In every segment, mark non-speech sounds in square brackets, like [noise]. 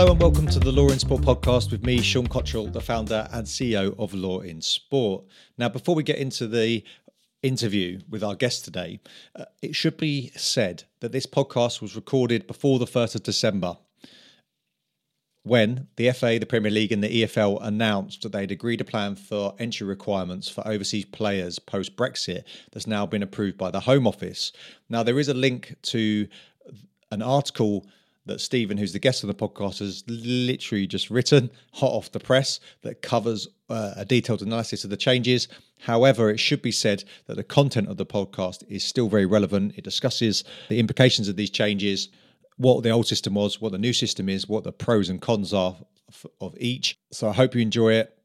Hello and welcome to the Law in Sport podcast with me, Sean Cottrell, the founder and CEO of Law in Sport. Now, before we get into the interview with our guest today, uh, it should be said that this podcast was recorded before the 1st of December when the FA, the Premier League, and the EFL announced that they'd agreed a plan for entry requirements for overseas players post Brexit that's now been approved by the Home Office. Now, there is a link to an article that Stephen, who's the guest on the podcast, has literally just written hot off the press that covers uh, a detailed analysis of the changes. However, it should be said that the content of the podcast is still very relevant. It discusses the implications of these changes, what the old system was, what the new system is, what the pros and cons are of each. So I hope you enjoy it.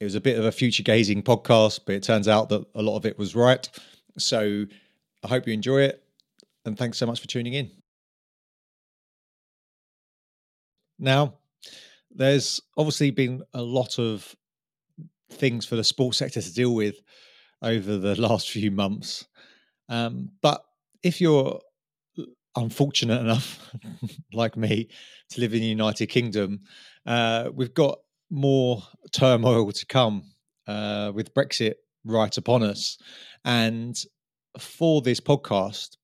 It was a bit of a future gazing podcast, but it turns out that a lot of it was right. So I hope you enjoy it. And thanks so much for tuning in. Now, there's obviously been a lot of things for the sports sector to deal with over the [laughs] last few months. Um, but if you're unfortunate enough, [laughs] like me, to live in the United Kingdom, uh, we've got more turmoil to come uh, with Brexit right upon us. And for this podcast,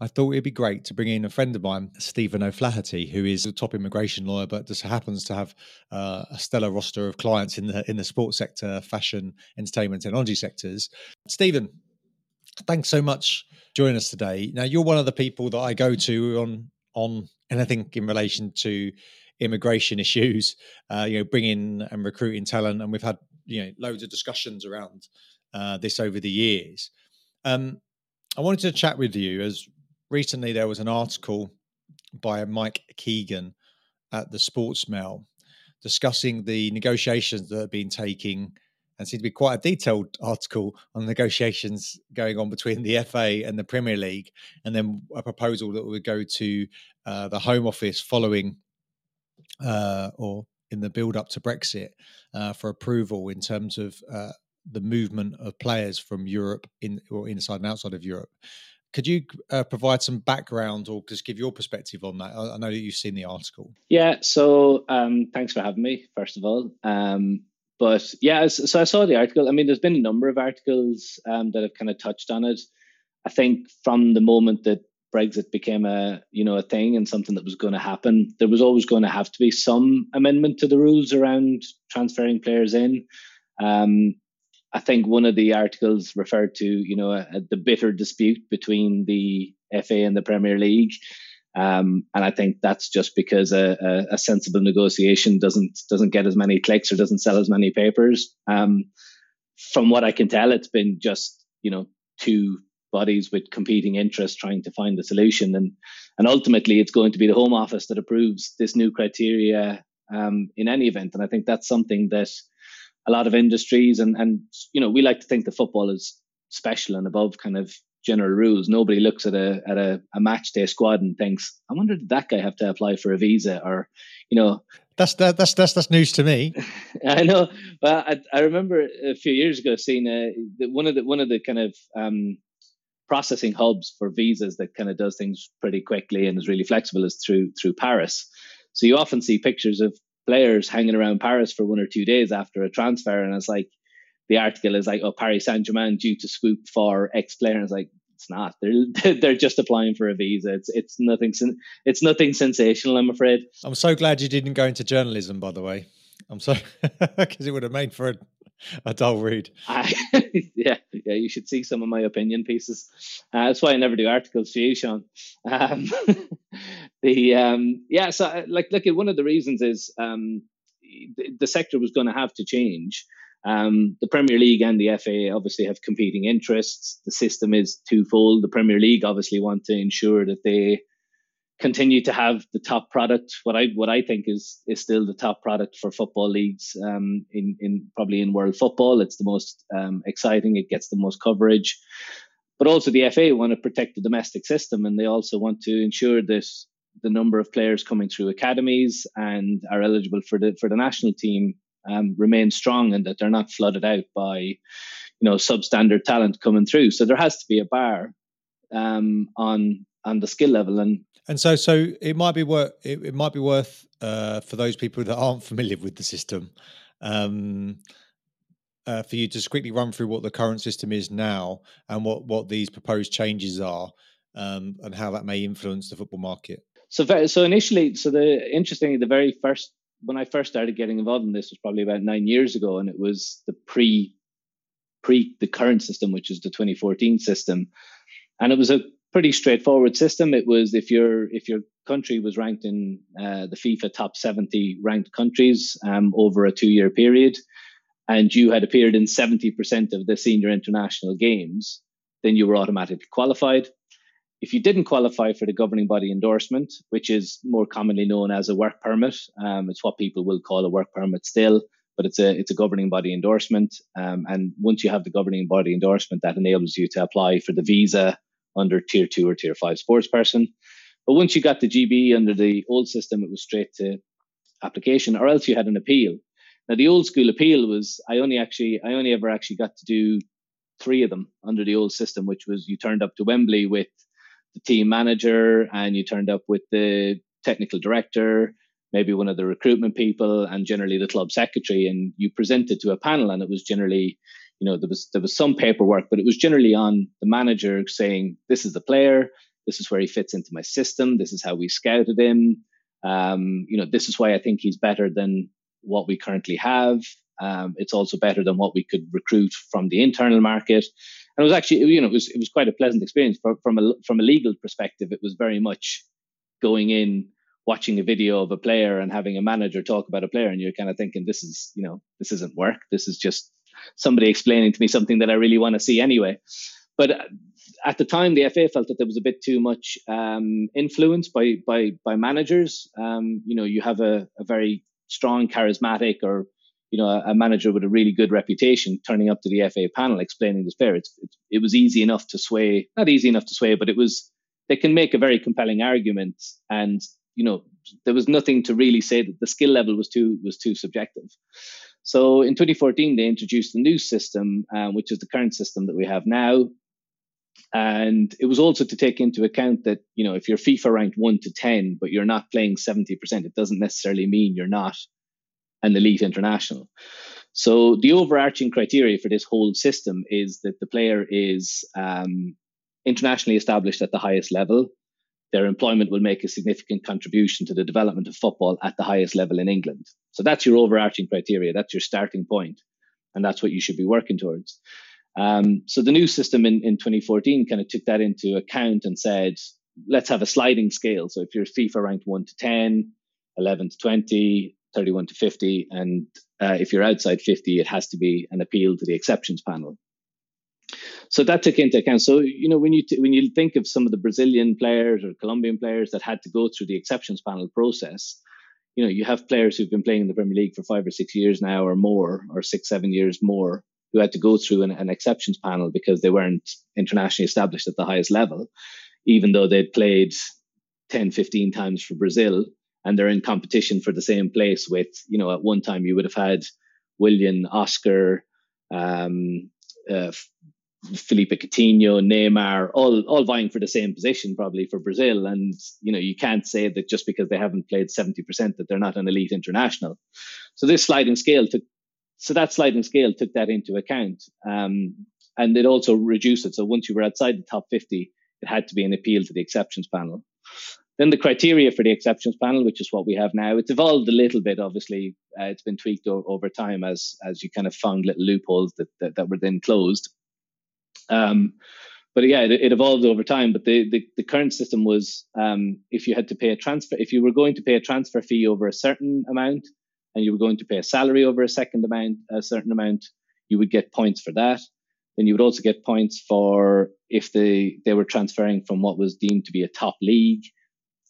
I thought it'd be great to bring in a friend of mine, Stephen O'Flaherty, who is a top immigration lawyer, but just happens to have uh, a stellar roster of clients in the in the sports sector, fashion, entertainment, technology sectors. Stephen, thanks so much joining us today. Now, you're one of the people that I go to on on anything in relation to immigration [laughs] issues. Uh, you know, bringing and recruiting talent, and we've had you know loads of discussions around uh, this over the years. Um, I wanted to chat with you as recently there was an article by Mike Keegan at the Sports Mail discussing the negotiations that have been taking and seemed to be quite a detailed article on negotiations going on between the FA and the Premier League, and then a proposal that would go to uh, the Home Office following uh, or in the build up to Brexit uh, for approval in terms of uh, the movement of players from Europe in or inside and outside of Europe. Could you uh, provide some background or just give your perspective on that? I, I know that you've seen the article. Yeah, so um, thanks for having me, first of all. Um, but yeah, so I saw the article. I mean, there's been a number of articles um, that have kind of touched on it. I think from the moment that Brexit became a you know a thing and something that was going to happen, there was always going to have to be some amendment to the rules around transferring players in. Um, I think one of the articles referred to, you know, a, a, the bitter dispute between the FA and the Premier League, um, and I think that's just because a, a, sensible negotiation doesn't doesn't get as many clicks or doesn't sell as many papers. Um, from what I can tell, it's been just you know two bodies with competing interests trying to find a solution, and and ultimately it's going to be the Home Office that approves this new criteria um, in any event. And I think that's something that a lot of industries and and you know we like to think the football is special and above kind of general rules. Nobody looks at a at a, a match day squad and thinks, "I wonder did that guy have to apply for a visa?" Or, you know, that's that, that's that's that's news to me. [laughs] I know, but I, I remember a few years ago seeing a, one of the one of the kind of um, processing hubs for visas that kind of does things pretty quickly and is really flexible is through through Paris. So you often see pictures of players hanging around Paris for one or two days after a transfer, and it's like the article is like, "Oh, Paris Saint Germain due to swoop for ex player. and it's like it's not. They're [laughs] they're just applying for a visa. It's it's nothing. It's nothing sensational. I'm afraid. I'm so glad you didn't go into journalism. By the way, I'm so [laughs] because it would have made for a, a dull read. I, [laughs] yeah, yeah. You should see some of my opinion pieces. Uh, that's why I never do articles for you, Sean. Um, the um, yeah. So uh, like, look at one of the reasons is um, the, the sector was going to have to change. Um, the Premier League and the FA obviously have competing interests. The system is twofold. The Premier League obviously want to ensure that they continue to have the top product. What I what I think is is still the top product for football leagues um, in in probably in world football. It's the most um, exciting. It gets the most coverage. But also the FA want to protect the domestic system, and they also want to ensure that the number of players coming through academies and are eligible for the for the national team um, remain strong, and that they're not flooded out by you know substandard talent coming through. So there has to be a bar um, on on the skill level and and so so it might be worth it, it might be worth uh, for those people that aren't familiar with the system um, uh, for you to quickly run through what the current system is now and what what these proposed changes are um, and how that may influence the football market so so initially so the interestingly the very first when I first started getting involved in this was probably about nine years ago, and it was the pre pre the current system, which is the 2014 system, and it was a pretty straightforward system. It was if your if your country was ranked in uh, the FIFA top 70 ranked countries um, over a two year period, and you had appeared in 70% of the senior international games, then you were automatically qualified. If you didn't qualify for the governing body endorsement, which is more commonly known as a work permit, um, it's what people will call a work permit still, but it's a it's a governing body endorsement. Um, and once you have the governing body endorsement, that enables you to apply for the visa under tier two or tier five sports person. But once you got the GB under the old system, it was straight to application, or else you had an appeal. Now the old school appeal was I only actually I only ever actually got to do three of them under the old system, which was you turned up to Wembley with the team manager and you turned up with the technical director, maybe one of the recruitment people, and generally the club secretary, and you presented to a panel, and it was generally, you know, there was there was some paperwork, but it was generally on the manager saying, "This is the player, this is where he fits into my system, this is how we scouted him, um, you know, this is why I think he's better than what we currently have. Um, it's also better than what we could recruit from the internal market." And it was actually you know it was it was quite a pleasant experience. From from a from a legal perspective. It was very much going in watching a video of a player and having a manager talk about a player and you're kind of thinking this is you know this isn't work. This is just somebody explaining to me something that i really want to see anyway. But at the time the fa felt that there was a bit too much um, influence by by by managers. Um, you know you have a, a very strong charismatic or you know, a, manager with a really good reputation turning up to the FA panel explaining this player. It's, it, it was easy enough to sway, not easy enough to sway, but it was, they can make a very compelling argument. And, you know, there was nothing to really say that the skill level was too, was too subjective. So in 2014, they introduced the new system, um, which is the current system that we have now. And it was also to take into account that, you know, if you're FIFA ranked one to 10, but you're not playing 70%, it doesn't necessarily mean you're not an elite international. So the overarching criteria for this whole system is that the player is um, internationally established at the highest level. Their employment will make a significant contribution to the development of football at the highest level in England. So that's your overarching criteria. That's your starting point, and that's what you should be working towards. Um, so the new system in, in 2014 kind of took that into account and said, let's have a sliding scale. So if you're FIFA ranked 1 to 10, 11 to 20, 31 to 50. And uh, if you're outside 50, it has to be an appeal to the exceptions panel. So that took into account. So you know when you t- when you think of some of the Brazilian players or Colombian players that had to go through the exceptions panel process, you know you have players who've been playing in the Premier League for five or six years now or more, or six seven years more, who had to go through an, an exceptions panel because they weren't internationally established at the highest level, even though they'd played 10, 15 times for Brazil and they're in competition for the same place with, you know, at one time you would have had Willian, Oscar, um, uh, Philippe Coutinho, Neymar, all all vying for the same position probably for Brazil. And you know, you can't say that just because they haven't played seventy percent that they're not an elite international. So this sliding scale took so that sliding scale took that into account. Um, and it also reduced it. So once you were outside the top fifty, it had to be an appeal to the exceptions panel. Then the criteria for the exceptions panel, which is what we have now, it's evolved a little bit. Obviously, uh, it's been tweaked o- over time as as you kind of found little loopholes that that, that were then closed. Um, but yeah, it, it, evolved over time. But the, the, the current system was um, if you had to pay a transfer, if you were going to pay a transfer fee over a certain amount, and you were going to pay a salary over a second amount, a certain amount, you would get points for that. Then you would also get points for if they they were transferring from what was deemed to be a top league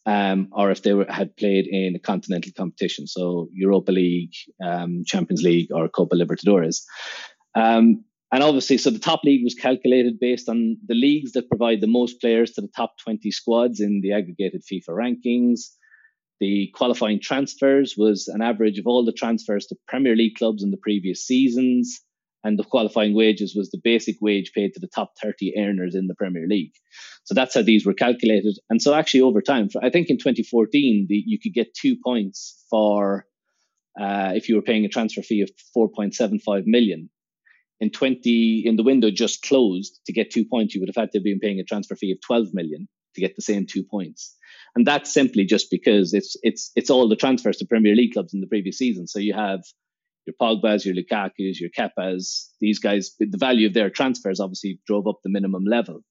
um, or if they were, had played in a continental competition, so Europa League, um, Champions League, or Copa Libertadores. Um, and obviously, so the top league was calculated based on the leagues that provide the most players to the top 20 squads in the aggregated FIFA rankings. The qualifying transfers was an average of all the transfers to Premier League clubs in the previous seasons. And the qualifying wages was the basic wage paid to the top 30 earners in the Premier League. So that's how these were calculated. And so actually over time, I think in 2014, the, you could get two points for uh, if you were paying a transfer fee of 4.75 million. In 20, in the window just closed to get two points, you would have had to have been paying a transfer fee of 12 million to get the same two points. And that's simply just because it's it's it's all the transfers to Premier League clubs in the previous season. So you have your Pogba's, your Lukaku's, your Kepa's, these guys, the value of their transfers obviously drove up the minimum level.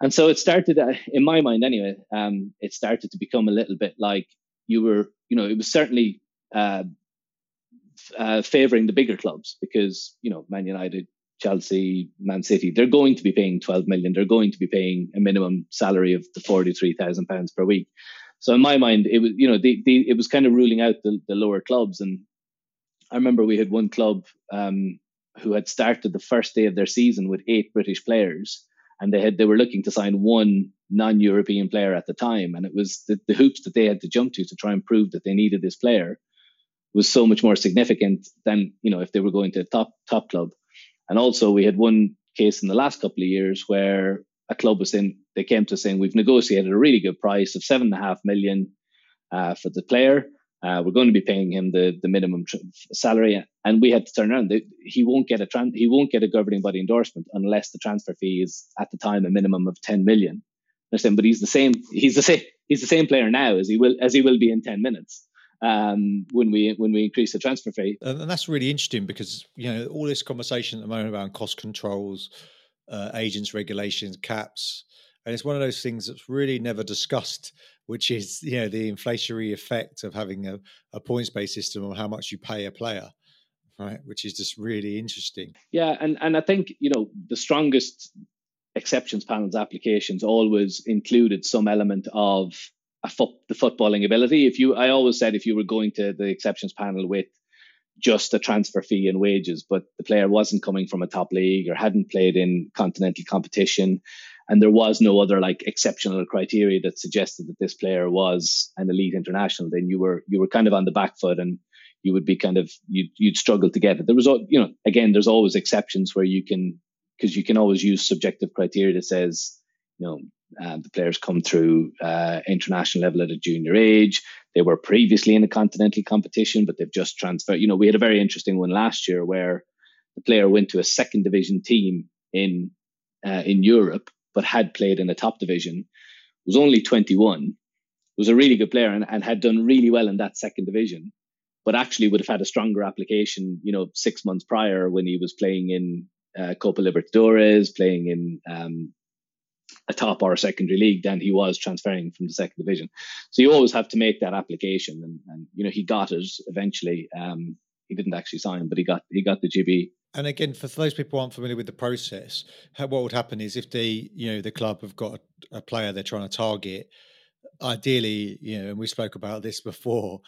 And so it started, uh, in my mind anyway, um, it started to become a little bit like you were, you know, it was certainly uh, uh, favoring the bigger clubs because, you know, Man United, Chelsea, Man City, they're going to be paying 12 million. They're going to be paying a minimum salary of the 43,000 pounds per week. So in my mind, it was, you know, the, the, it was kind of ruling out the, the lower clubs. And I remember we had one club um, who had started the first day of their season with eight British players, and they had they were looking to sign one non-European player at the time, and it was the, the hoops that they had to jump to to try and prove that they needed this player was so much more significant than you know if they were going to a top top club. And also, we had one case in the last couple of years where a club was saying they came to saying we've negotiated a really good price of seven and a half million uh, for the player uh, we're going to be paying him the, the minimum tr- salary, and we had to turn around. He won't get a tran- he won't get a governing body endorsement unless the transfer fee is at the time a minimum of ten million. Understand? But he's the same. He's the same. He's the same player now as he will as he will be in ten minutes um, when we when we increase the transfer fee. And that's really interesting because you know all this conversation at the moment around cost controls, uh, agents regulations, caps, and it's one of those things that's really never discussed which is you know the inflationary effect of having a, a points based system on how much you pay a player right which is just really interesting. Yeah and and i think you know the strongest exceptions panels applications always included some element of a fo- the footballing ability. If you i always said if you were going to the exceptions panel with just a transfer fee and wages, but the player wasn't coming from a top league or hadn't played in continental competition and there was no other like exceptional criteria that suggested that this player was an elite international, then you were you were kind of on the back foot and you would be kind of you'd, you'd struggle to get it. There was you know again there's always exceptions where you can because you can always use subjective criteria that says you know uh, the players come through uh, international level at a junior age. They were previously in a continental competition, but they've just transferred. You know, we had a very interesting one last year where the player went to a second division team in uh, in Europe but had played in the top division, was only 21, was a really good player and, and had done really well in that second division, but actually would have had a stronger application, you know, six months prior when he was playing in uh, Copa Libertadores, playing in um, a top or a secondary league than he was transferring from the second division. So you always have to make that application, and, and you know he got it eventually. Um, he didn't actually sign, but he got he got the GB. And again, for those people who aren't familiar with the process, what would happen is if the you know, the club have got a, player they're trying to target, ideally, you know, and we spoke about this before,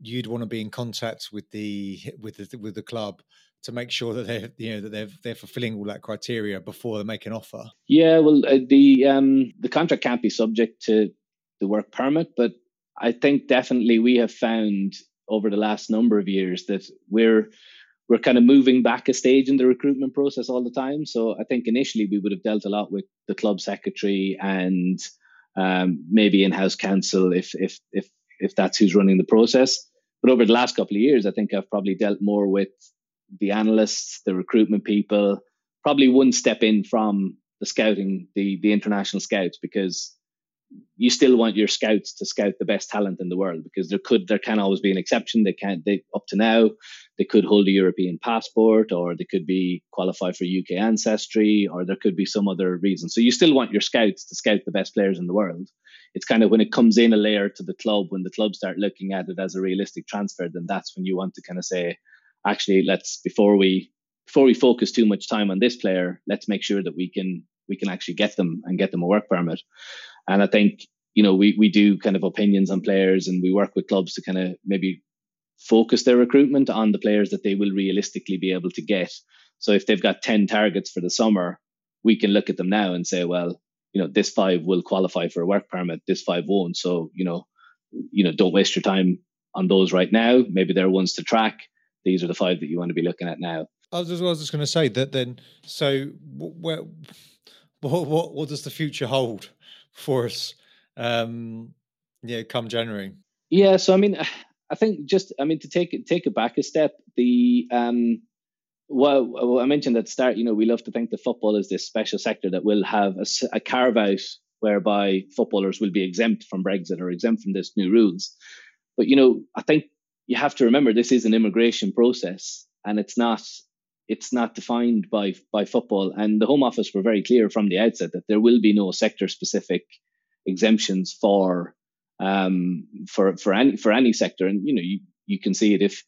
you'd want to be in contact with the with the with the club to make sure that they're you know that they're they're fulfilling all that criteria before they make an offer. Yeah, well, uh, the um the contract can't be subject to the work permit, but I think definitely we have found over the last number of years that we're we're kind of moving back a stage in the recruitment process all the time. So I think initially we would have dealt a lot with the club secretary and um, maybe in-house counsel if if if if that's who's running the process. But over the last couple of years, I think I've probably dealt more with the analysts, the recruitment people, probably one step in from the scouting, the the international scouts, because you still want your scouts to scout the best talent in the world because there could there can always be an exception. They can't they up to now they could hold a European passport or they could be qualified for UK ancestry or there could be some other reason. So you still want your scouts to scout the best players in the world. It's kind of when it comes in a layer to the club, when the club start looking at it as a realistic transfer, then that's when you want to kind of say, actually, let's before we before we focus too much time on this player, let's make sure that we can we can actually get them and get them a work permit. And I think, you know, we, we do kind of opinions on players and we work with clubs to kind of maybe focus their recruitment on the players that they will realistically be able to get. So if they've got 10 targets for the summer, we can look at them now and say, well, you know, this five will qualify for a work permit, this five won't. So, you know, you know, don't waste your time on those right now. Maybe they're ones to track. These are the five that you want to be looking at now. I was, I was just going to say that then. So, where, [laughs] what, what, what does the future hold for us? Um, yeah, come January. Yeah, so I mean, [sighs] I think just I mean to take it take it back a step. The um, well, I mentioned at the start, you know, we love to think that football is this special sector that will have a, a carve out whereby footballers will be exempt from Brexit or exempt from this new rules. But you know, I think you have to remember this is an immigration process, and it's not it's not defined by by football. And the Home Office were very clear from the outset that there will be no sector specific exemptions for um, for for any for any sector. And you know, you you can see it if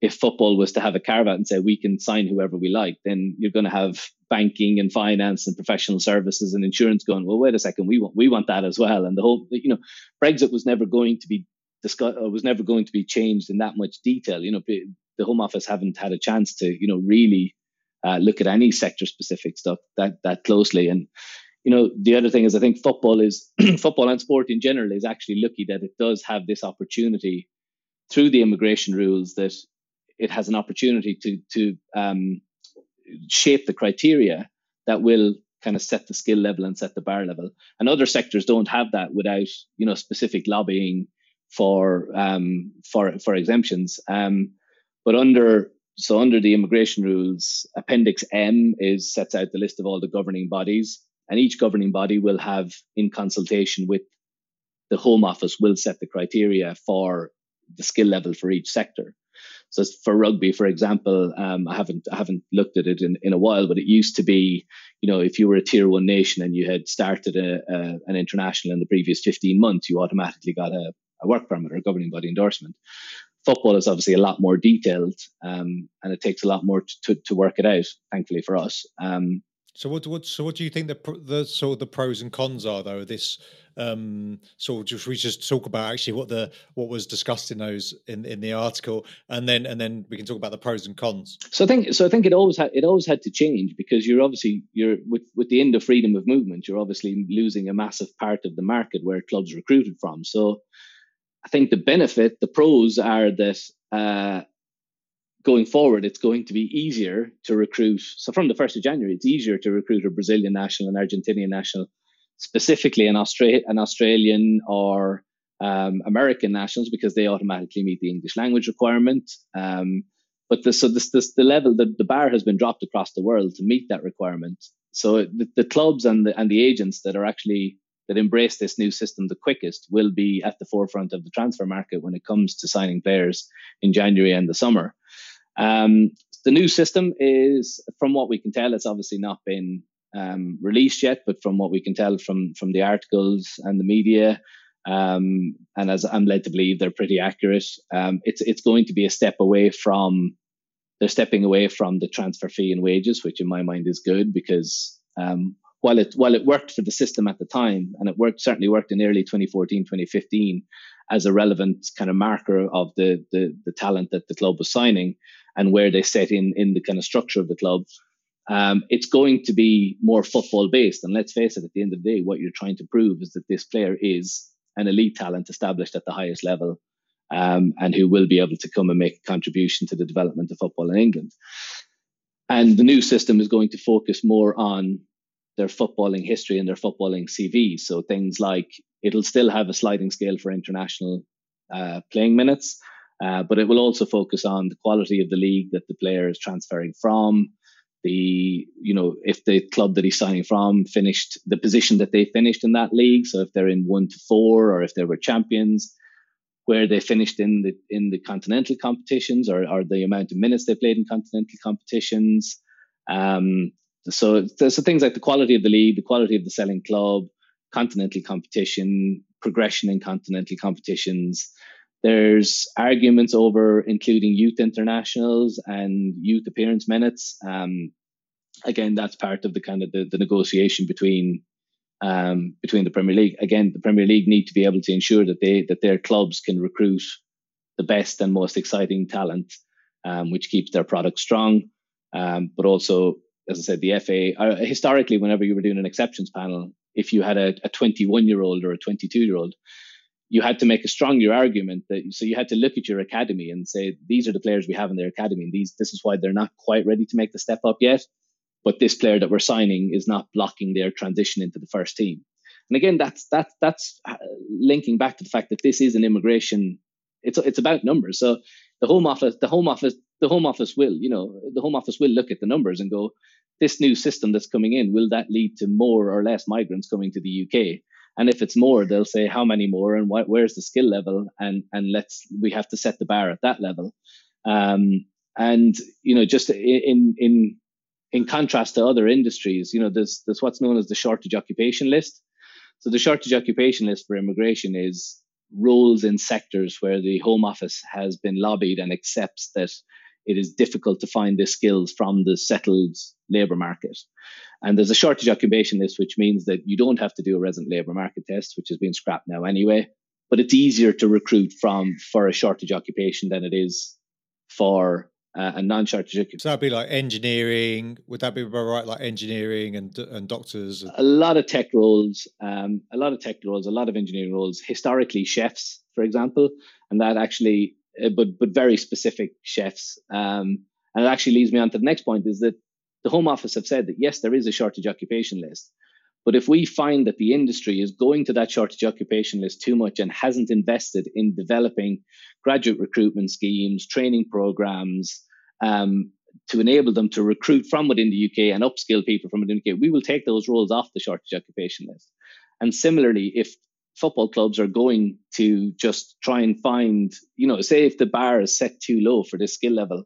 if football was to have a carve out and say we can sign whoever we like, then you're going to have banking and finance and professional services and insurance going. Well, wait a second, we want we want that as well. And the whole, you know, Brexit was never going to be discussed, was never going to be changed in that much detail. You know, the Home Office haven't had a chance to, you know, really uh, look at any sector specific stuff that that closely. And you know, the other thing is, I think football is [clears throat] football and sport in general is actually lucky that it does have this opportunity through the immigration rules that it has an opportunity to to um, shape the criteria that will kind of set the skill level and set the bar level. And other sectors don't have that without you know specific lobbying for um, for for exemptions. Um, but under so under the immigration rules, Appendix M is sets out the list of all the governing bodies, and each governing body will have, in consultation with the Home Office, will set the criteria for the skill level for each sector. So for rugby, for example, um, I haven't I haven't looked at it in, in a while, but it used to be, you know, if you were a tier one nation and you had started a, a, an international in the previous 15 months, you automatically got a, a work permit or a governing body endorsement. Football is obviously a lot more detailed, um, and it takes a lot more to, to, to work it out. Thankfully for us. Um, so what, what so what do you think the the sort of the pros and cons are though? This um, so just we just talk about actually what the what was discussed in those in, in the article, and then and then we can talk about the pros and cons. So I think so I think it always had it always had to change because you're obviously you're with with the end of freedom of movement, you're obviously losing a massive part of the market where clubs recruited from. So I think the benefit, the pros are that uh, going forward, it's going to be easier to recruit. So from the 1st of January, it's easier to recruit a Brazilian national, an Argentinian national, specifically an, Austra- an Australian or um, American nationals because they automatically meet the English language requirement. Um, but the, so this, this, the level, the, the bar has been dropped across the world to meet that requirement. So the, the clubs and the, and the agents that are actually that embrace this new system the quickest will be at the forefront of the transfer market when it comes to signing players in January and the summer. Um, the new system is, from what we can tell, it's obviously not been um, released yet, but from what we can tell from from the articles and the media, um, and as I'm led to believe, they're pretty accurate. Um, it's it's going to be a step away from they're stepping away from the transfer fee and wages, which in my mind is good because um, while it while it worked for the system at the time, and it worked certainly worked in early 2014, 2015 as a relevant kind of marker of the the, the talent that the club was signing and where they set in in the kind of structure of the club. Um, it's going to be more football based, and let's face it, at the end of the day, what you're trying to prove is that this player is an elite talent established at the highest level, um, and who will be able to come and make a contribution to the development of football in England. And the new system is going to focus more on their footballing history and their footballing CV. So things like it'll still have a sliding scale for international uh, playing minutes, uh, but it will also focus on the quality of the league that the player is transferring from. The you know if the club that he's signing from finished the position that they finished in that league, so if they're in one to four or if they were champions, where they finished in the in the continental competitions or, or the amount of minutes they played in continental competitions, um, so so things like the quality of the league, the quality of the selling club, continental competition, progression in continental competitions. There's arguments over including youth internationals and youth appearance minutes. Um, again, that's part of the kind of the, the negotiation between um, between the Premier League. Again, the Premier League need to be able to ensure that they that their clubs can recruit the best and most exciting talent, um, which keeps their product strong, um, but also as I said, the FA, uh, historically, whenever you were doing an exceptions panel, if you had a 21 year old or a 22 year old, you had to make a stronger argument that so you had to look at your academy and say these are the players we have in their academy and these this is why they're not quite ready to make the step up yet but this player that we're signing is not blocking their transition into the first team. And again that's that's that's uh, linking back to the fact that this is an immigration it's it's about numbers. So the home office the home office the home office will you know the home office will look at the numbers and go this new system that's coming in will that lead to more or less migrants coming to the UK and if it's more, they'll say how many more and where's the skill level, and and let's we have to set the bar at that level. Um, and you know, just in in in contrast to other industries, you know, there's there's what's known as the shortage occupation list. So the shortage occupation list for immigration is roles in sectors where the Home Office has been lobbied and accepts that it is difficult to find the skills from the settled labour market. And there's a shortage occupation list, which means that you don't have to do a resident labour market test, which has been scrapped now anyway. But it's easier to recruit from for a shortage occupation than it is for uh, a non-shortage occupation. So that'd be like engineering. Would that be right? Like engineering and and doctors. A lot of tech roles, um, a lot of tech roles, a lot of engineering roles. Historically, chefs, for example, and that actually, but but very specific chefs. Um, and it actually leads me on to the next point: is that the Home Office have said that yes, there is a shortage occupation list. But if we find that the industry is going to that shortage occupation list too much and hasn't invested in developing graduate recruitment schemes, training programs, um, to enable them to recruit from within the UK and upskill people from within the UK, we will take those roles off the shortage occupation list. And similarly, if football clubs are going to just try and find, you know, say if the bar is set too low for this skill level,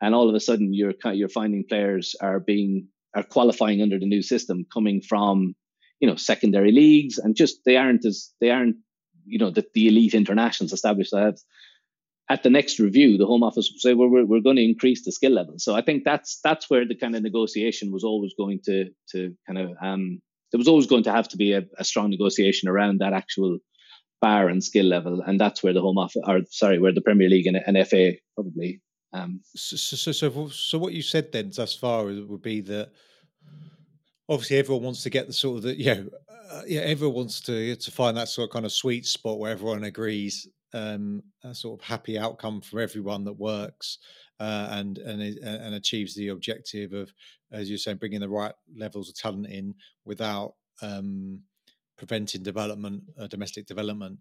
and all of a sudden you're you're finding players are being are qualifying under the new system coming from you know secondary leagues and just they aren't as they aren't you know the, the elite internationals established. That at the next review the home office will say well, we're, we're going to increase the skill level. So i think that's that's where the kind of negotiation was always going to to kind of um there was always going to have to be a, a strong negotiation around that actual bar and skill level and that's where the home office or sorry where the premier league and, and fa probably um, so, so, so, so, what you said then, thus far, would be that obviously everyone wants to get the sort of the yeah, uh, yeah, everyone wants to to find that sort of kind of sweet spot where everyone agrees, um, a sort of happy outcome for everyone that works. Uh, and and and achieves the objective of, as you're saying, bringing the right levels of talent in without um, preventing development, uh, domestic development.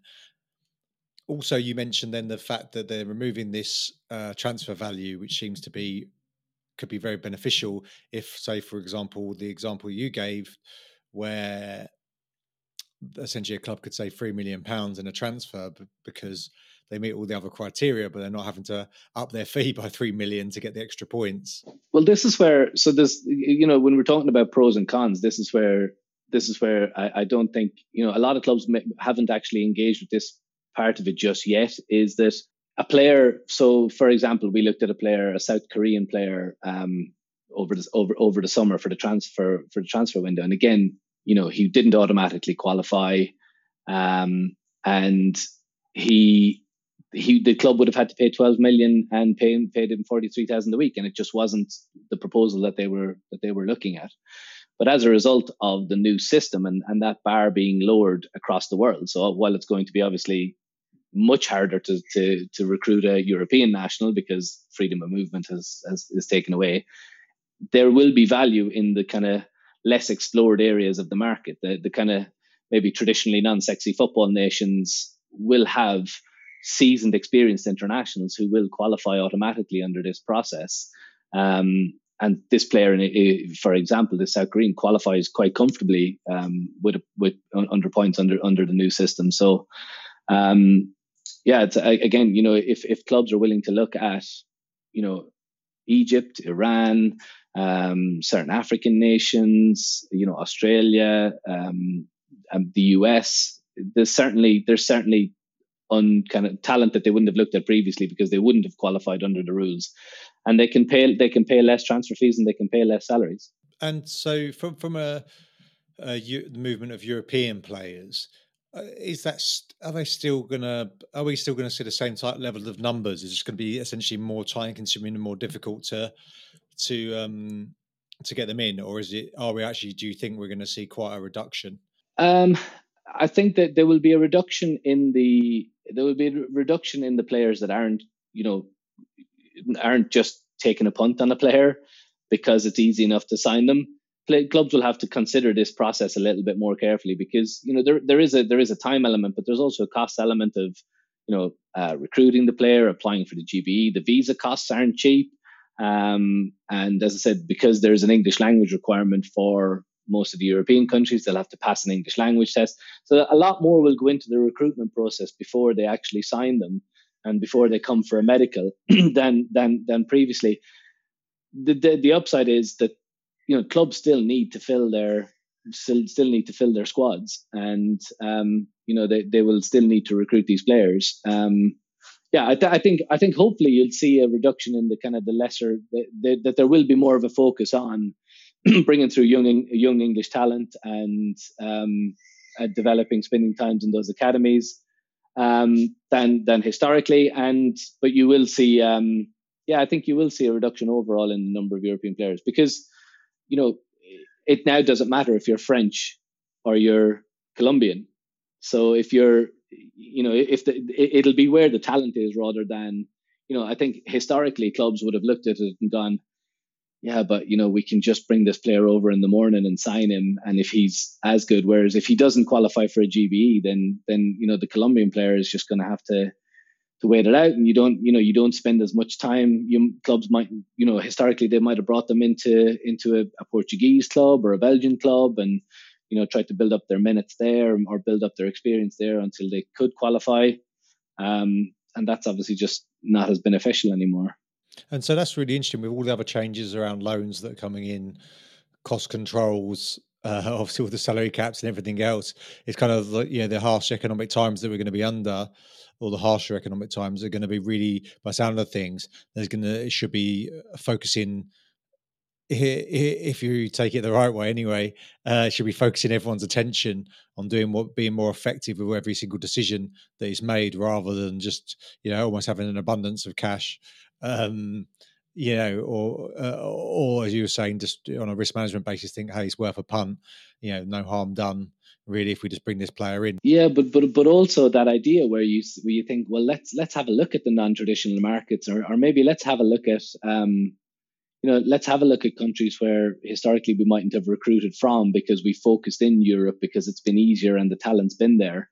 Also you mentioned then the fact that they're removing this uh, transfer value which seems to be could be very beneficial if say for example the example you gave where essentially a club could save 3 million pounds in a transfer because they meet all the other criteria but they're not having to up their fee [laughs] by 3 million to get the extra points well this is where so this you know when we're talking about pros and cons this is where this is where I, I don't think you know a lot of clubs haven't actually engaged with this part of it just yet is that a player. So, for example, we looked at a player, a South Korean player, um, over the over over the summer for the transfer for the transfer window, and again, you know, he didn't automatically qualify, um, and he he the club would have had to pay 12 million and pay paid him 43,000 a week and it just wasn't the proposal that they were that they were looking at but as a result of the new system and, and that bar being lowered across the world so while it's going to be obviously much harder to, to, to recruit a European national because freedom of movement has, has is taken away. There will be value in the kind of less explored areas of the market. The, the kind of maybe traditionally non-sexy football nations will have seasoned, experienced internationals who will qualify automatically under this process. Um, and this player, for example, the South Korean qualifies quite comfortably um, with with under points under under the new system. So, um, yeah, it's again, you know, if if clubs are willing to look at, you know, Egypt, Iran, um, certain African nations, you know, Australia, um, and the US, there's certainly there's certainly on kind of talent that they wouldn't have looked at previously because they wouldn't have qualified under the rules, and they can pay they can pay less transfer fees and they can pay less salaries. And so, from from a, a movement of European players, uh, is that are they still gonna are we still gonna see the same type level of numbers? Is it just going to be essentially more time consuming and more difficult to to um to get them in, or is it are we actually do you think we're going to see quite a reduction? Um, I think that there will be a reduction in the there will be a reduction in the players that aren't you know aren't just taking a punt on a player because it's easy enough to sign them. Play, clubs will have to consider this process a little bit more carefully because you know there there is a there is a time element, but there's also a cost element of you know uh, recruiting the player, applying for the GBE. The visa costs aren't cheap, um, and as I said, because there's an English language requirement for most of the European countries, they'll have to pass an English language test. So a lot more will go into the recruitment process before they actually sign them and before they come for a medical [clears throat] than than than previously. The, the the upside is that you know clubs still need to fill their still still need to fill their squads and um, you know they, they will still need to recruit these players um, yeah I, th- I, think i think hopefully you'll see a reduction in the kind of the lesser the, the, that there will be more of a focus on [clears throat] bringing through young young english talent and um, uh, developing spending times in those academies um, than than historically and but you will see um, yeah i think you will see a reduction overall in the number of european players because you know it now doesn't matter if you're French or you're Colombian. So if you're, you know, if the, it'll be where the talent is rather than, you know, I think historically clubs would have looked at it and gone, yeah, but you know, we can just bring this player over in the morning and sign him, and if he's as good, whereas if he doesn't qualify for a GBE, then then you know the Colombian player is just going to have to to wait it out and you don't you know you don't spend as much time. You clubs might you know historically they might have brought them into into a, a portuguese club or a belgian club and you know tried to build up their minutes there or build up their experience there until they could qualify. Um, and that's obviously just not as beneficial anymore and so that's really interesting with all the other changes around loans that are coming in cost controls [laughs] uh, obviously with the salary caps and everything else it's kind of like you know the harsh economic times that we're going to be under or the harsher economic times are going to be really, by sound of things, there's going to it should be uh, focusing. If you take it the right way, anyway, uh, should be focusing everyone's attention on doing what being more effective with every single decision that is made, rather than just you know almost having an abundance of cash. Um, you know, or uh, or as you were saying, just on a risk management basis, think, hey, it's worth a punt. You know, no harm done really if we just bring this player in. Yeah, but but but also that idea where you where you think, well, let's let's have a look at the non-traditional markets, or or maybe let's have a look at um, you know, let's have a look at countries where historically we mightn't have recruited from because we focused in Europe because it's been easier and the talent's been there.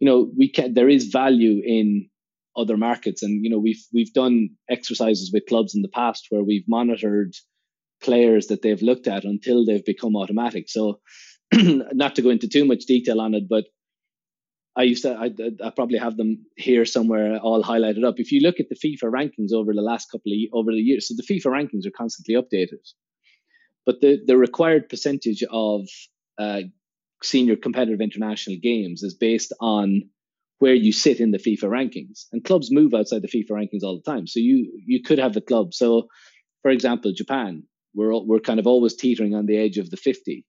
You know, we can there is value in other markets, and you know we've we've done exercises with clubs in the past where we've monitored players that they've looked at until they've become automatic. So [clears throat] not to go into too much detail on it, but I used to, I, I, probably have them here somewhere all highlighted up. If you look at the FIFA rankings over the last couple of over the years, so the FIFA rankings are constantly updated, but the the required percentage of uh, senior competitive international games is based on where you sit in the FIFA rankings, and clubs move outside the FIFA rankings all the time. So you you could have the club. So, for example, Japan, we're we're kind of always teetering on the edge of the fifty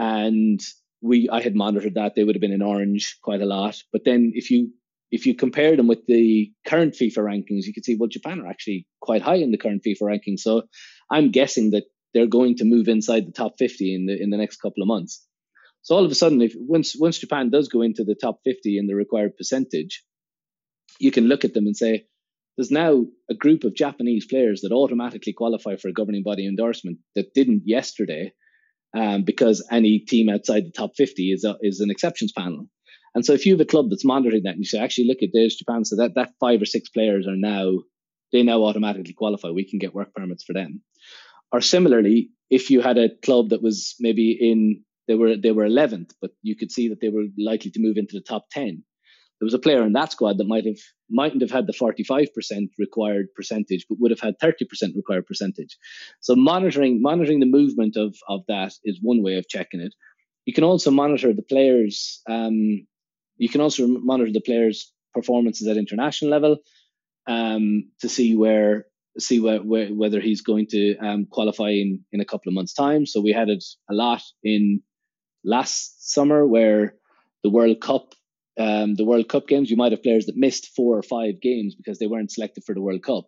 and we I had monitored that they would have been in orange quite a lot. But then if you if you compare them with the current FIFA rankings, you can see well Japan are actually quite high in the current FIFA rankings. So I'm guessing that they're going to move inside the top 50 in the in the next couple of months. So all of a sudden, if once once Japan does go into the top 50 in the required percentage, you can look at them and say there's now a group of Japanese players that automatically qualify for a governing body endorsement that didn't yesterday um, because any team outside the top 50 is a, is an exceptions panel. And so if you have a club that's monitoring that and you say, actually look at this Japan, so that, that five or six players are now, they now automatically qualify. We can get work permits for them. Or similarly, if you had a club that was maybe in, they were, they were 11th, but you could see that they were likely to move into the top 10 there was a player in that squad that might have mightn't have had the 45% required percentage but would have had 30% required percentage. So monitoring monitoring the movement of of that is one way of checking it. You can also monitor the players um, you can also monitor the players performances at international level um, to see where see where, where, whether he's going to um, qualify in in a couple of months time. So we had it a lot in last summer where the world cup um, the World Cup games, you might have players that missed four or five games because they weren't selected for the World Cup.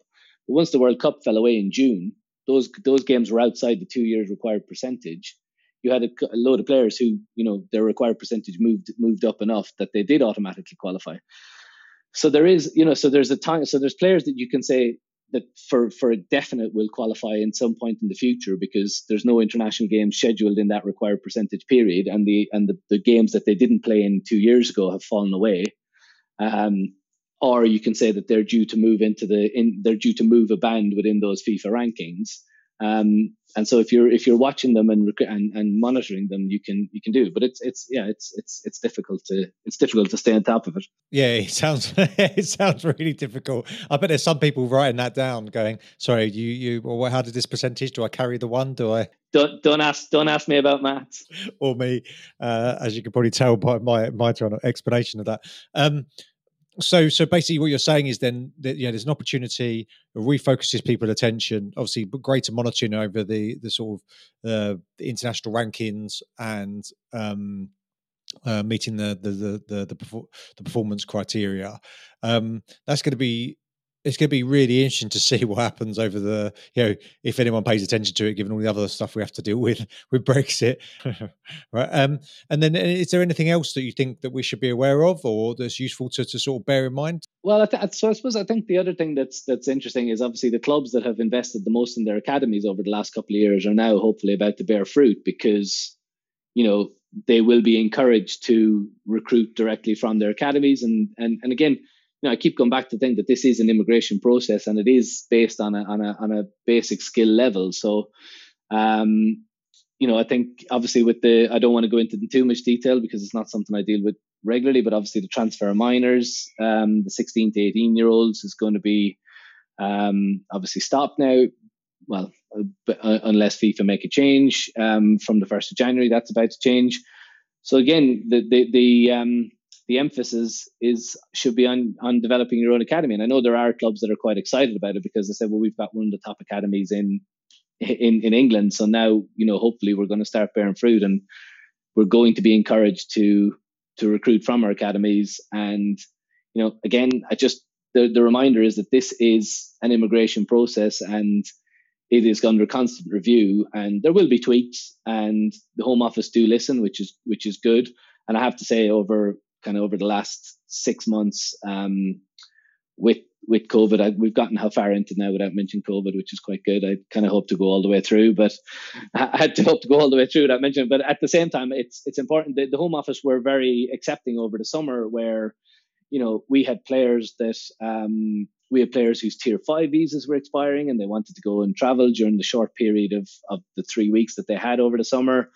But once the World Cup fell away in June, those those games were outside the two years required percentage. you had a, a, load of players who, you know, their required percentage moved moved up enough that they did automatically qualify. So there is, you know, so there's a time, so there's players that you can say that for for a definite will qualify in some point in the future because there's no international games scheduled in that required percentage period, and the and the, the games that they didn't play in two years ago have fallen away. Um, or you can say that they're due to move into the in they're due to move a band within those FIFA rankings. Um, and so if you're if you're watching them and, and and monitoring them, you can you can do it. But it's it's yeah it's it's it's difficult to it's difficult to stay on top of it. Yeah, it sounds [laughs] it sounds really difficult. I bet there's some people writing that down, going, "Sorry, you you well, how did this percentage? Do I carry the one? Do I?" Don't don't ask don't ask me about maths [laughs] or me, uh, as you can probably tell by my my explanation of that. Um, so so basically what you're saying is then that yeah there's an opportunity refocuses people attention obviously but greater monitoring over the the sort of uh, the international rankings and um uh, meeting the the the the, the, the performance criteria. Um that's going to be it's going to be really interesting to see [laughs] what happens over the you know if anyone pays attention to it given all the other stuff we have to deal with [laughs] with brexit. [laughs] Right um and then is there anything else that you think that we should be aware of or that's useful to, to sort of bear in mind? Well I th- so i suppose i think the other thing that's that's interesting is obviously the clubs that have invested the most in their academies over the last couple of years are now hopefully about to bear fruit because you know they will be encouraged to recruit directly from their academies. And and and again you know, I keep going back to think that this is an immigration process and it is based on a on a on a basic skill level. So, um, you know, I think obviously with the I don't want to go into too much detail because it's not something I deal with regularly, but obviously the transfer of minors, um, the 16 to 18 year olds is going to be um, obviously stopped now. Well, uh, unless FIFA make a change um, from the first of January, that's about to change. So again, the the the um, the emphasis is should be on on developing your own academy. And I know there are clubs that are quite excited about it because they said, well, we've got one of the top academies in in in England, so now you know hopefully we're going to start bearing fruit, and we're going to be encouraged to to recruit from our academies. And you know, again, I just the the reminder is that this is an immigration process and it is under constant review and there will be tweaks and the home office do listen which is which is good and i have to say over kind of over the last six months um, with with COVID. I, we've gotten how far into now without mentioning COVID, which is quite good. I kind of hope to go all the way through, but [laughs] I had to hope to go all the way through without mentioning. But at the same time, it's it's important the Home Office were very accepting over the summer, where you know we had players that um, we had players whose tier five visas were expiring and they wanted to go and travel during the short period of of the three weeks that they had over the summer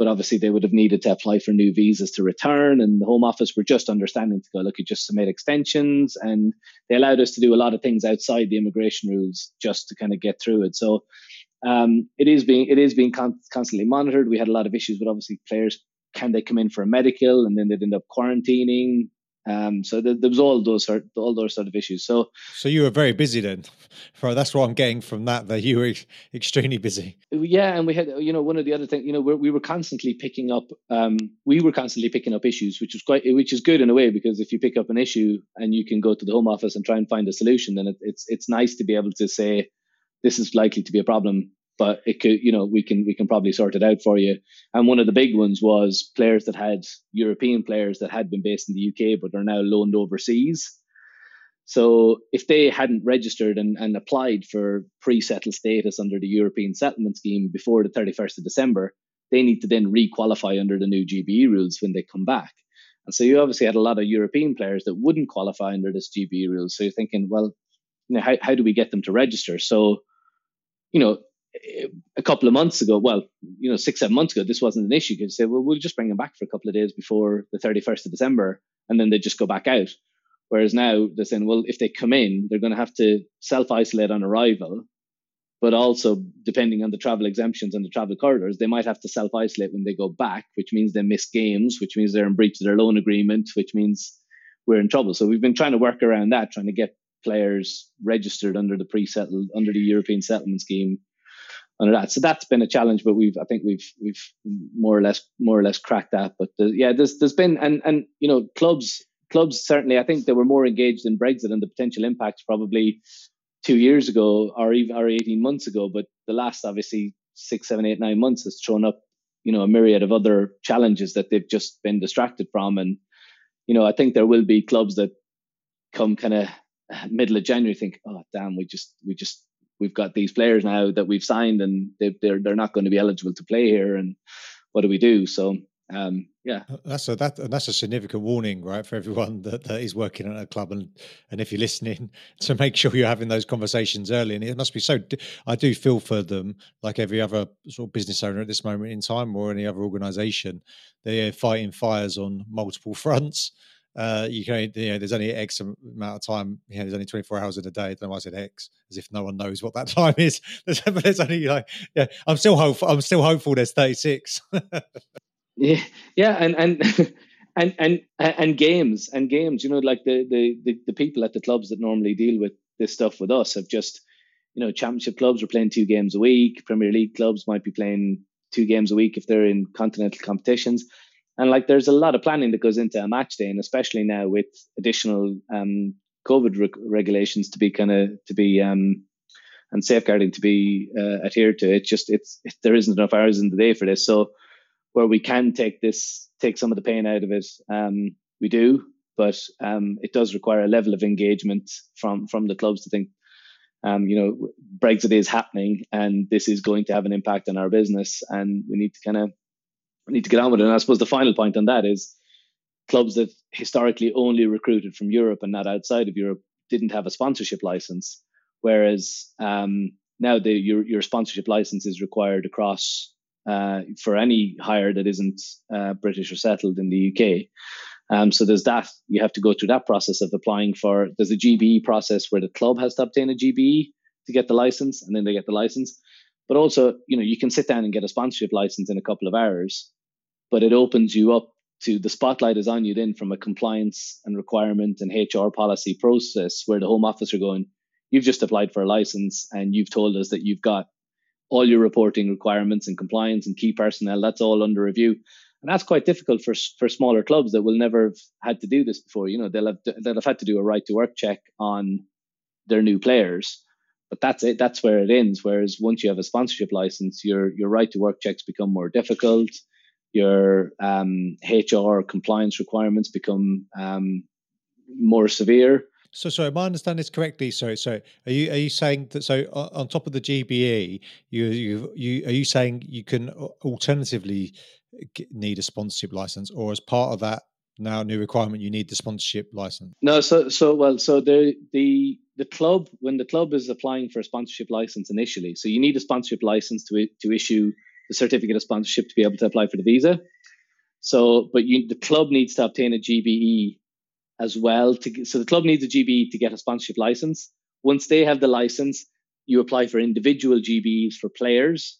but obviously they would have needed to apply for new visas to return. And the Home Office were just understanding to go, look, you just submit extensions. And they allowed us to do a lot of things outside the immigration rules just to kind of get through it. So um, it is being it is being con- constantly monitored. We had a lot of issues with obviously players. Can they come in for a medical and then they'd end up quarantining? Um, so there, there, was all those sort, all those sort of issues. So, so you were very busy then. That's what I'm getting from that. That you were extremely busy. Yeah, and we had, you know, one of the other things, you know, we were constantly picking up, um, we were constantly picking up issues, which is quite, which is good in a way because if you pick up an issue and you can go to the Home Office and try and find a solution, then it, it's it's nice to be able to say this is likely to be a problem but it could, you know, we can we can probably sort it out for you. And one of the big ones was players that had European players that had been based in the UK but are now loaned overseas. So if they hadn't registered and, and applied for pre-settled status under the European settlement scheme before the 31st of December, they need to then re-qualify under the new GBE rules when they come back. And so you obviously had a lot of European players that wouldn't qualify under this GBE rules. So you're thinking, well, you know, how, how do we get them to register? So, you know, a couple of months ago, well, you know, six, seven months ago, this wasn't an issue. You could say, well, we'll just bring them back for a couple of days before the 31st of December, and then they just go back out. Whereas now they're saying, well, if they come in, they're going to have to self isolate on arrival, but also depending on the travel exemptions and the travel corridors, they might have to self isolate when they go back, which means they miss games, which means they're in breach of their loan agreement, which means we're in trouble. So we've been trying to work around that, trying to get players registered under the pre-settled under the European settlement scheme under that. So that's been a challenge, but we've I think we've we've more or less more or less cracked that. But the, yeah, there's there's been and and you know clubs clubs certainly I think they were more engaged in Brexit and the potential impacts probably two years ago or even or 18 months ago. But the last obviously six, seven, eight, nine months has thrown up you know a myriad of other challenges that they've just been distracted from and you know i think there will be clubs that come kind of middle of january think oh damn we just we just we've got these players now that we've signed and they, they're they're not going to be eligible to play here and what do we do so um, yeah, uh, that's a that that's a significant warning, right, for everyone [laughs] that, that is working at a club, and and if you're listening, [laughs] to make sure you're having those conversations early. And it must be so. I do feel for them, like every other sort of business owner at this moment in time, or any other organisation. They're fighting fires on multiple [laughs] fronts. Uh, you can, you know, there's only X amount of time. You know, there's only 24 hours in a day. I don't know why I said X, as if no one knows what that [laughs] time is. [laughs] There's, but there's only like, yeah, I'm still hopeful. I'm still hopeful. There's 36. Yeah, yeah, and and [laughs] and and and games and games. You know, like the, the the the people at the clubs that normally deal with this stuff with us have just, you know, championship clubs are playing two games a week. Premier League clubs might be playing two games a week if they're in continental competitions. And like, there's a lot of planning that goes into a match day, and especially now with additional um, COVID re- regulations to be kind of to be um, and safeguarding to be uh, adhered to. It's just it's it, there isn't enough hours in the day for this. So where we can take this, take some of the pain out of it, um, we do. But um, it does require a level of engagement from from the clubs to think, um, you know, Brexit is happening and this is going to have an impact on our business, and we need to kind of need to get on with it. And I suppose the final point on that is clubs that historically only recruited from Europe and not outside of Europe didn't have a sponsorship license, whereas um, now the, your your sponsorship license is required across uh, for any hire that isn't uh, British or settled in the UK. Um, so there's that. You have to go through that process of applying for. There's a GBE process where the club has to obtain a GBE to get the license, and then they get the license. But also, you know, you can sit down and get a sponsorship license in a couple of hours, but it opens you up to the spotlight is on you then from a compliance and requirement and HR policy process where the Home Office are going. You've just applied for a license and you've told us that you've got all your reporting requirements and compliance and key personnel, that's all under review. And that's quite difficult for for smaller clubs that will never have had to do this before. You know, they'll have they'll have had to do a right to work check on their new players, but that's it. That's where it ends. Whereas once you have a sponsorship license, your your right to work checks become more difficult. Your um, HR compliance requirements become um, more severe. So, sorry, am I understand this correctly? Sorry, sorry. Are you are you saying that? So, on top of the GBE, you you you are you saying you can alternatively need a sponsorship license, or as part of that now new requirement, you need the sponsorship license? No, so so well, so the the the club when the club is applying for a sponsorship license initially, so you need a sponsorship license to to issue the certificate of sponsorship to be able to apply for the visa. So, but you, the club needs to obtain a GBE as well. To, so the club needs a GB to get a sponsorship license. Once they have the license, you apply for individual GBEs for players.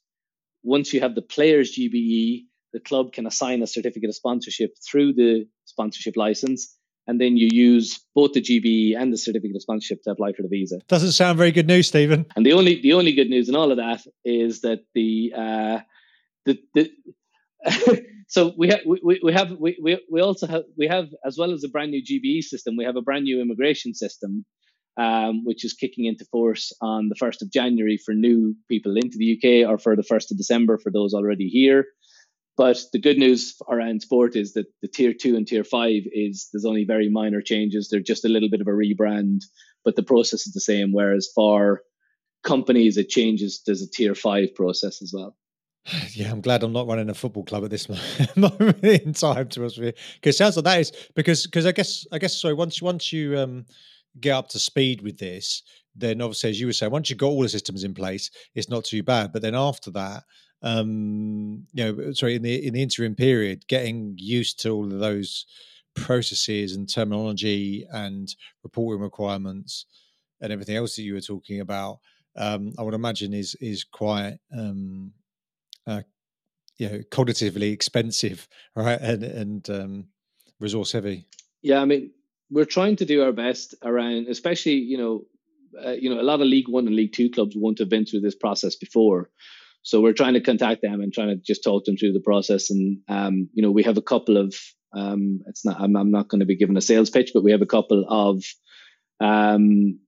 Once you have the players GBE, the club can assign a certificate of sponsorship through the sponsorship license. And then you use both the GBE and the certificate of sponsorship to apply for the visa. Doesn't sound very good news, Stephen. And the only the only good news in all of that is that the uh, the, the [laughs] so we have we, we have we, we also have we have as well as a brand new GBE system, we have a brand new immigration system, um, which is kicking into force on the first of January for new people into the UK, or for the first of December for those already here. But the good news around sport is that the tier two and tier five is there's only very minor changes. They're just a little bit of a rebrand, but the process is the same. Whereas for companies, it changes. There's a tier five process as well. [sighs] Yeah, I'm glad I'm not running a football club at this [laughs] moment in time. To us, because it sounds like that is because because I guess I guess so. Once once you um, get up to speed with this, then obviously as you were saying, once you've got all the systems in place, it's not too bad. But then after that, um, you know, sorry, in the in the interim period, getting used to all of those processes and terminology and reporting requirements and everything else that you were talking about, um, I would imagine is is quite um, uh, you know cognitively expensive [laughs] right and and um, resource heavy. Yeah i mean we're trying to do our best around especially you know uh, you know a lot of league one and league two clubs won't have been through this process before. So we're trying to contact them and trying to just talk them through the process and um, you know we have a couple of um, it's not i'm, I'm not going to be giving a sales pitch but we have a couple of um,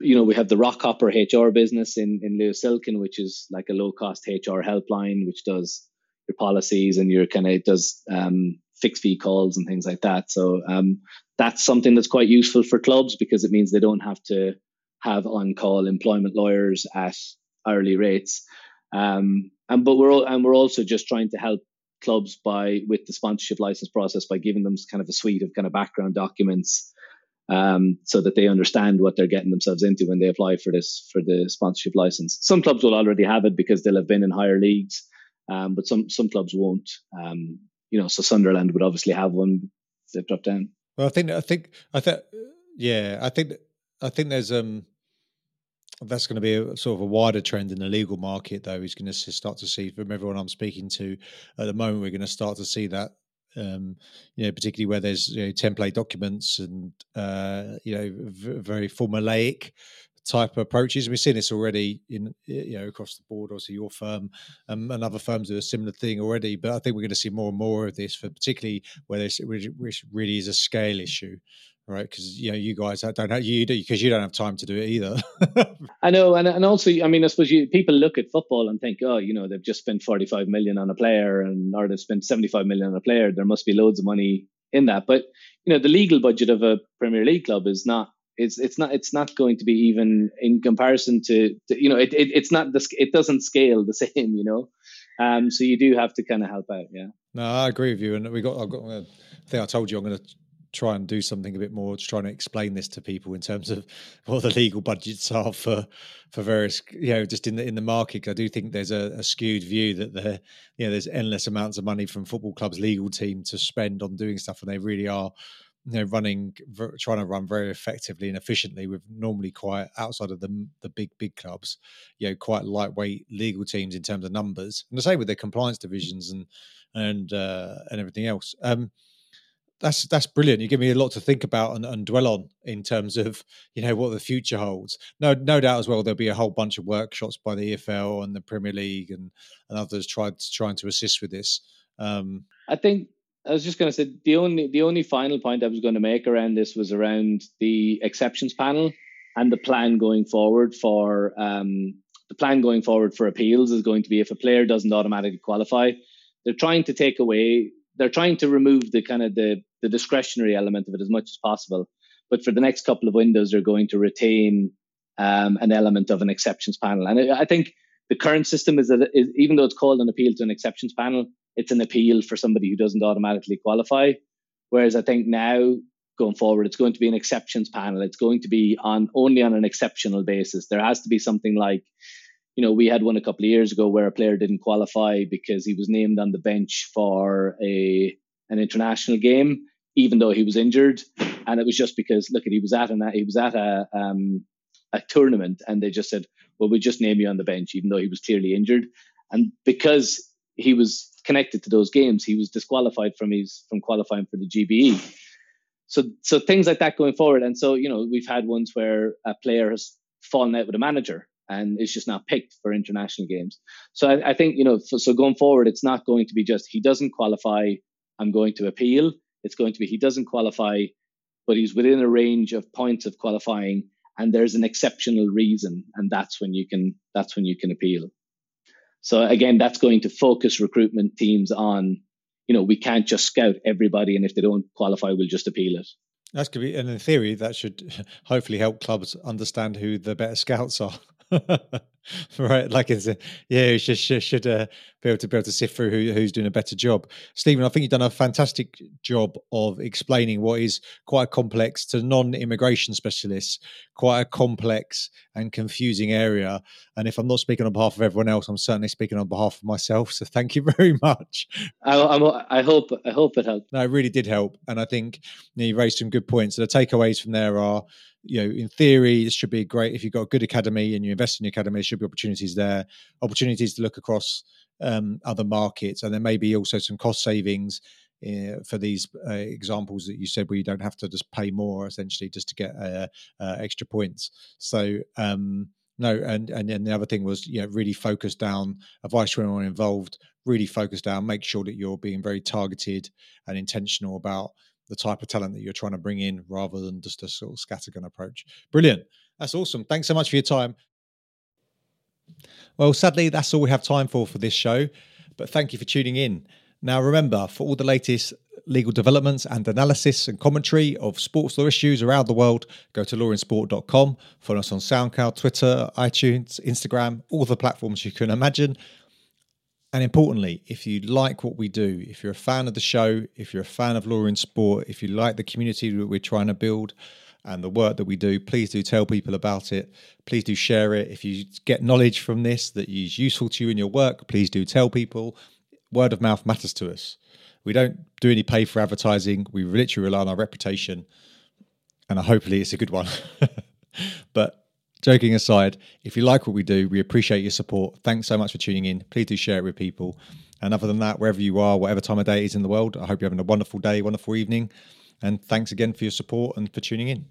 you know, we have the Rockhopper HR business in in Lewis Silkin, which is like a low cost HR helpline, which does your policies and your kind of does um, fixed fee calls and things like that. So um, that's something that's quite useful for clubs because it means they don't have to have on call employment lawyers at hourly rates. Um, and but we're all, and we're also just trying to help clubs by with the sponsorship license process by giving them kind of a suite of kind of background documents um, so that they understand what they're getting themselves into when they apply for this for the sponsorship license. Some clubs will already have it because they'll have been in higher leagues, um, but some some clubs won't. Um, you know, so Sunderland would obviously have one. They've dropped down. Well, I think I think I think yeah, I think I think there's um that's going to be a sort of a wider trend in the legal market, though. Is going to start to see from everyone I'm speaking to at the moment. We're going to start to see that, um, you know, particularly where there's you know, template documents and uh, you know v- very formulaic type of approaches. We've seen this already in you know across the board. Also, your firm um, and other firms do a similar thing already. But I think we're going to see more and more of this, for particularly where this which really is a scale issue right? Because you know you guys don't have you do because you don't have time to do it either. [laughs] I know, and and also, I mean, I suppose you, people look at football and think, oh, you know, they've just spent forty five million on a player, and or they've spent seventy five million on a player. There must be loads of money in that, but you know, the legal budget of a Premier League club is not. It's, it's not it's not going to be even in comparison to, to you know it, it it's not the it doesn't scale the [laughs] same you know um so you do have to kind of help out yeah no I agree with you and we got I've got I think I told you I'm going to try and do something a bit more to try and explain this to people in terms of [laughs] what the legal budgets are for for various you know just in the in the market. I do think there's a, a skewed view that there you know there's endless amounts of money from football clubs legal team to spend on doing stuff, and they really are you know running trying to run very effectively and efficiently with normally quite outside of the the big big clubs you know quite lightweight legal teams in terms of numbers and the same with their compliance divisions and and uh, and everything else um that's that's brilliant. You give me a lot to think about and, and, dwell on in terms of you know what the future holds. No, no doubt as well. There'll be a whole bunch of workshops by the EFL and the Premier League and, and others trying trying to assist with this. Um, I think I was just going to say the only the only final point I was going to make around this was around the exceptions panel and the plan going forward for um, the plan going forward for appeals is going to be if a player doesn't automatically qualify, they're trying to take away they're trying to remove the kind of the the discretionary element of it as much as possible. But for the next couple of windows, they're going to retain um, an element of an exceptions panel. And I, think the current system is that is, even though it's called an appeal to an exceptions panel, it's an appeal for somebody who doesn't automatically qualify. Whereas I think now going forward, it's going to be an exceptions panel. It's going to be on only on an exceptional basis. There has to be something like you know, we had one a couple of years ago where a player didn't qualify because he was named on the bench for a an international game, even though he was injured, and it was just because look, at he was at an he was at a um, a tournament, and they just said, well, we just name you on the bench, even though he was clearly injured, and because he was connected to those games, he was disqualified from his from qualifying for the GBE. So so things like that going forward, and so you know we've had ones where a player has fallen out with a manager and is just not picked for international games. So I, I think you know, so, so, going forward, it's not going to be just he doesn't qualify. I'm going to appeal. It's going to be he doesn't qualify, but he's within a range of points of qualifying, and there's an exceptional reason, and that's when you can that's when you can appeal. So again, that's going to focus recruitment teams on, you know, we can't just scout everybody, and if they don't qualify, we'll just appeal it. That's could be, and in theory, that should [laughs] hopefully help clubs understand who the better scouts are. [laughs] right, like it's a, yeah, you should should, should uh, be able to be able to sift through who, who's doing a better job. Stephen, I think you've done a fantastic job of explaining what is quite a complex to non-immigration specialists, quite a complex and confusing area. And if I'm not speaking on behalf of everyone else, I'm certainly speaking on behalf of myself. So thank you [laughs] very much. I, I, I hope I hope it helped. No, it really did help, and I think you, know, you raised some good points. So the takeaways from there are you know, in theory, this should be great. If you've got a good academy and you invest in your academy, there should be opportunities there, opportunities to look across um, other markets, and there may be also some cost savings uh, for these uh, examples that you said, where you don't have to just pay more essentially just to get uh, extra points. So. Um, no, and and then the other thing was, you know, really focus down, advice to anyone involved, really focus down, make sure that you're being very targeted and intentional about the type of talent that you're trying to bring in rather than just a sort of scattergun approach. Brilliant. That's awesome. Thanks so much for your time. Well, sadly, that's all we have time for for this show. But thank you for tuning in. Now, remember, for all the latest legal developments and analysis and commentary of sports law issues around the world, go to lawinsport.com. Follow us on SoundCloud, Twitter, iTunes, Instagram, all the platforms you can imagine. And importantly, if you like what we do, if you're a fan of the show, if you're a fan of Law in Sport, if you like the community that we're trying to build and the work that we do, please do tell people about it. Please do share it. If you get knowledge from this that is useful to you in your work, please do tell people. Word of mouth matters to us. We don't do any pay for advertising. We literally rely on our reputation, and hopefully it's a good one. [laughs] but joking aside, if you like what we do, we appreciate your support. Thanks so much for tuning in. Please do share it with people. And other than that, wherever you are, whatever time of day it is in the world, I hope you're having a wonderful day, wonderful evening. And thanks again for your support and for tuning in.